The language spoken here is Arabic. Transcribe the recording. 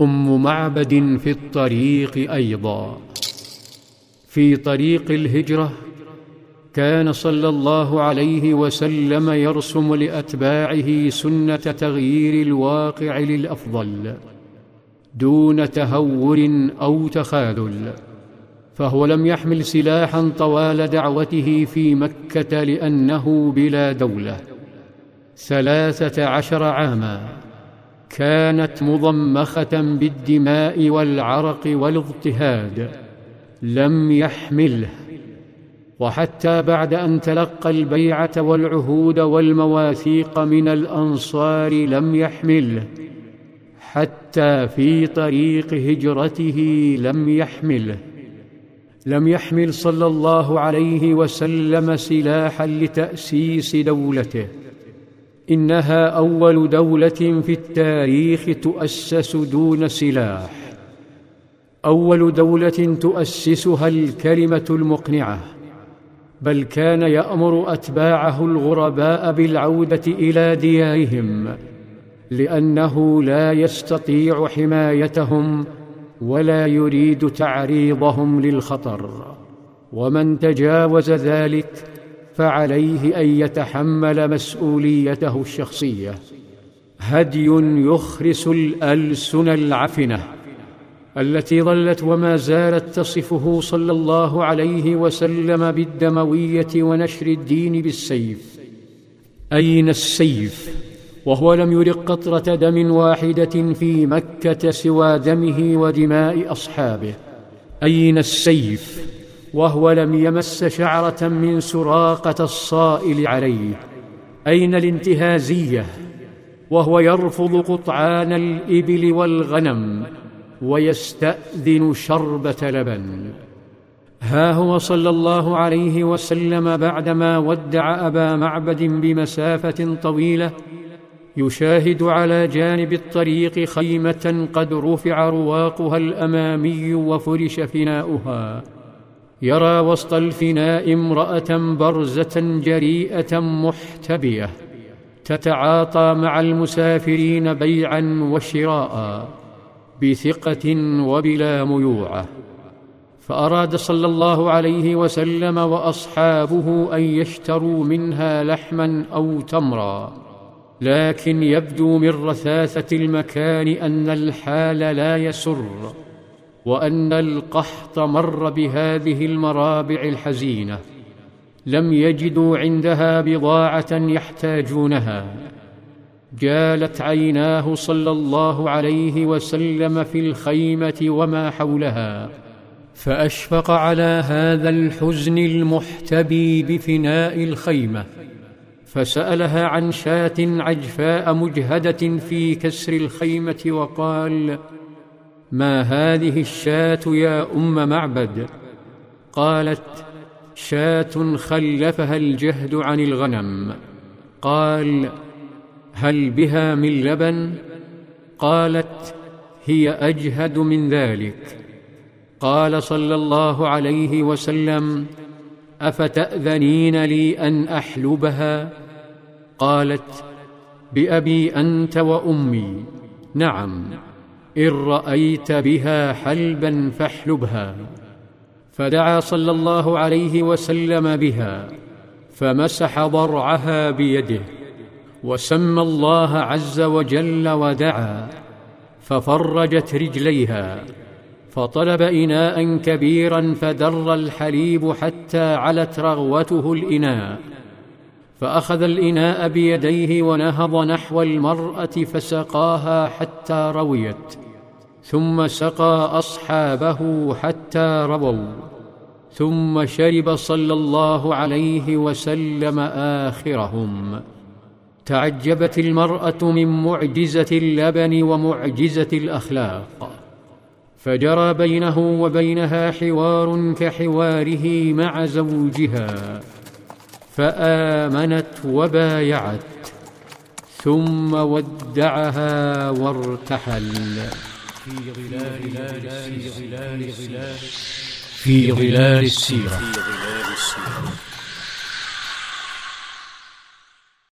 أم معبد في الطريق أيضا. في طريق الهجرة كان صلى الله عليه وسلم يرسم لأتباعه سنة تغيير الواقع للأفضل دون تهور أو تخاذل فهو لم يحمل سلاحا طوال دعوته في مكة لأنه بلا دولة. ثلاثة عشر عاما. كانت مضمخة بالدماء والعرق والاضطهاد. لم يحمله. وحتى بعد أن تلقى البيعة والعهود والمواثيق من الأنصار لم يحمله. حتى في طريق هجرته لم يحمله. لم يحمل صلى الله عليه وسلم سلاحا لتأسيس دولته. إنها أول دولة في التاريخ تؤسس دون سلاح. أول دولة تؤسسها الكلمة المقنعة. بل كان يأمر أتباعه الغرباء بالعودة إلى ديارهم لأنه لا يستطيع حمايتهم ولا يريد تعريضهم للخطر. ومن تجاوز ذلك فعليه أن يتحمل مسؤوليته الشخصية. هدي يخرس الألسن العفنة التي ظلت وما زالت تصفه صلى الله عليه وسلم بالدموية ونشر الدين بالسيف. أين السيف؟ وهو لم يرق قطرة دم واحدة في مكة سوى دمه ودماء أصحابه. أين السيف؟ وهو لم يمس شعرة من سراقة الصائل عليه أين الانتهازية؟ وهو يرفض قطعان الإبل والغنم ويستأذن شربة لبن. ها هو صلى الله عليه وسلم بعدما ودع أبا معبد بمسافة طويلة يشاهد على جانب الطريق خيمة قد رفع رواقها الأمامي وفرش فناؤها. يرى وسط الفناء امرأة برزة جريئة محتبية تتعاطى مع المسافرين بيعا وشراء بثقة وبلا ميوعه فأراد صلى الله عليه وسلم وأصحابه أن يشتروا منها لحما أو تمرا. لكن يبدو من رثاثة المكان أن الحال لا يسر. وأن القحط مر بهذه المرابع الحزينة لم يجدوا عندها بضاعة يحتاجونها. جالت عيناه صلى الله عليه وسلم في الخيمة وما حولها فأشفق على هذا الحزن المحتبي بفناء الخيمة فسألها عن شاة عجفاء مجهدة في كسر الخيمة وقال ما هذه الشاة يا أم معبد؟ قالت شاة خلفها الجهد عن الغنم. قال هل بها من لبن؟ قالت هي أجهد من ذلك. قال صلى الله عليه وسلم أفتأذنين لي أن أحلبها؟ قالت بأبي أنت وأمي. نعم. إن رأيت بها حلبا فاحلبها. فدعا صلى الله عليه وسلم بها فمسح ضرعها بيده وسمى الله عز وجل ودعا ففرجت رجليها فطلب إناء كبيرا فدر الحليب حتى علت رغوته الإناء. فأخذ الإناء بيديه ونهض نحو المرأة فسقاها حتى رويت ثم سقى أصحابه حتى رووا ثم شرب صلى الله عليه وسلم آخرهم. تعجبت المرأة من معجزة اللبن ومعجزة الأخلاق فجرى بينه وبينها حوار كحواره مع زوجها. فآمنت وبايعت ثم ودعها وارتحل. في ظلال ظلال في ظلال السيرة.